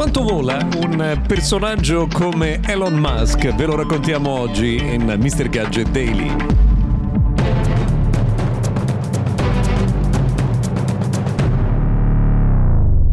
Quanto vola un personaggio come Elon Musk? Ve lo raccontiamo oggi in Mr. Gadget Daily.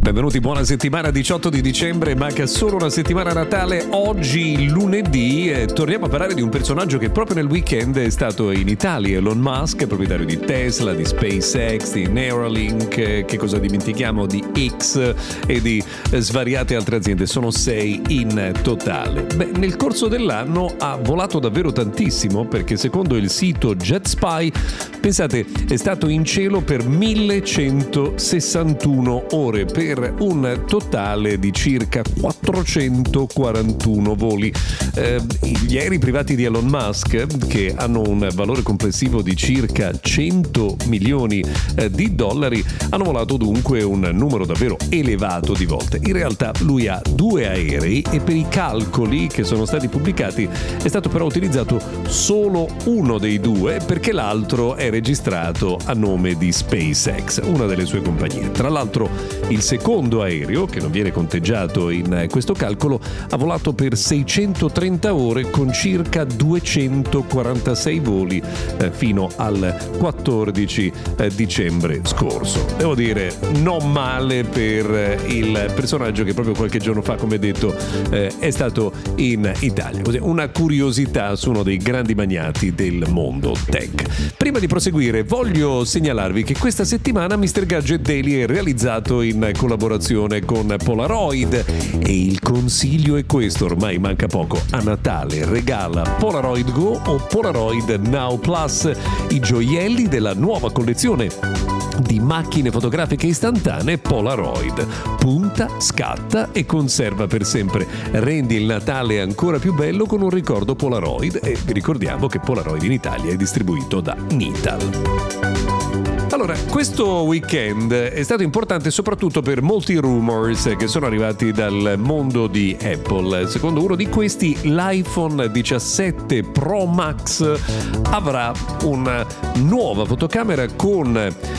Benvenuti, buona settimana 18 di dicembre, manca solo una settimana Natale, oggi lunedì torniamo a parlare di un personaggio che proprio nel weekend è stato in Italia, Elon Musk, proprietario di Tesla, di SpaceX, di Neuralink, che cosa dimentichiamo, di X e di svariate altre aziende, sono sei in totale. Beh, nel corso dell'anno ha volato davvero tantissimo perché secondo il sito JetSpy, pensate, è stato in cielo per 1161 ore per per un totale di circa 441 voli. Eh, gli aerei privati di Elon Musk, che hanno un valore complessivo di circa 100 milioni eh, di dollari, hanno volato dunque un numero davvero elevato di volte. In realtà lui ha due aerei e per i calcoli che sono stati pubblicati è stato però utilizzato solo uno dei due perché l'altro è registrato a nome di SpaceX, una delle sue compagnie. Tra l'altro il secondo secondo aereo, che non viene conteggiato in questo calcolo, ha volato per 630 ore con circa 246 voli eh, fino al 14 eh, dicembre scorso. Devo dire, non male per eh, il personaggio che proprio qualche giorno fa, come detto, eh, è stato in Italia. Così, una curiosità su uno dei grandi magnati del mondo tech. Prima di proseguire, voglio segnalarvi che questa settimana Mr. Gadget Daily è realizzato in collaborazione collaborazione con Polaroid e il consiglio è questo, ormai manca poco, a Natale regala Polaroid Go o Polaroid Now Plus, i gioielli della nuova collezione di macchine fotografiche istantanee Polaroid. Punta, scatta e conserva per sempre. Rendi il Natale ancora più bello con un ricordo Polaroid e ricordiamo che Polaroid in Italia è distribuito da Nital. Questo weekend è stato importante soprattutto per molti rumors che sono arrivati dal mondo di Apple. Secondo uno di questi, l'iPhone 17 Pro Max avrà una nuova fotocamera con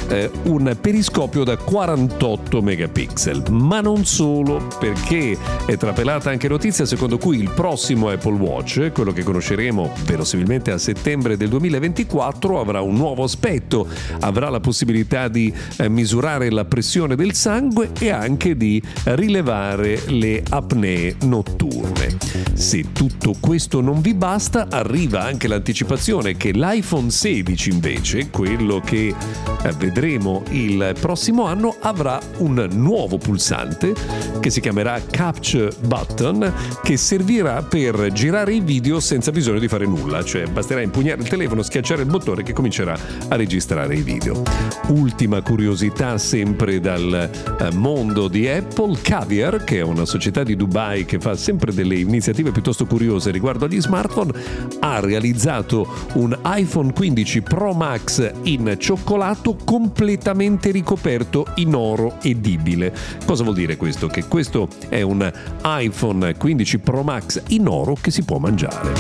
eh, un periscopio da 48 megapixel. Ma non solo, perché è trapelata anche notizia secondo cui il prossimo Apple Watch, quello che conosceremo verosimilmente a settembre del 2024, avrà un nuovo aspetto, avrà la possibilità di eh, misurare la pressione del sangue e anche di rilevare le apnee notturne. Se tutto questo non vi basta, arriva anche l'anticipazione che l'iPhone 16 invece, quello che eh, vedremo il prossimo anno, avrà un nuovo pulsante che si chiamerà Capture Button che servirà per girare i video senza bisogno di fare nulla, cioè basterà impugnare il telefono, schiacciare il bottone che comincerà a registrare i video. Ultima curiosità sempre dal eh, mondo di Apple, Caviar, che è una società di Dubai che fa sempre delle iniziative piuttosto curiose riguardo agli smartphone, ha realizzato un iPhone 15 Pro Max in cioccolato completamente ricoperto in oro edibile. Cosa vuol dire questo? Che questo è un iPhone 15 Pro Max in oro che si può mangiare.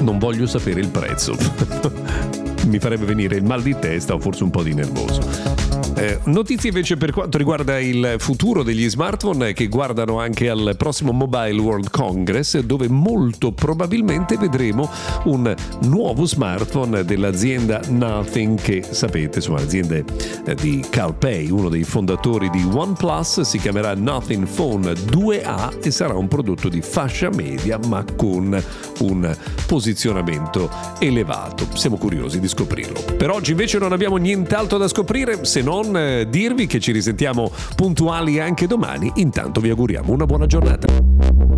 Non voglio sapere il prezzo. mi farebbe venire il mal di testa o forse un po' di nervoso. Eh, notizie invece per quanto riguarda il futuro degli smartphone che guardano anche al prossimo Mobile World Congress dove molto probabilmente vedremo un nuovo smartphone dell'azienda Nothing che sapete, insomma l'azienda eh, di Carl Pei, uno dei fondatori di OnePlus, si chiamerà Nothing Phone 2A e sarà un prodotto di fascia media ma con un posizionamento elevato. Siamo curiosi di scoprirlo. Per oggi invece non abbiamo nient'altro da scoprire se non eh, dirvi che ci risentiamo puntuali anche domani. Intanto vi auguriamo una buona giornata.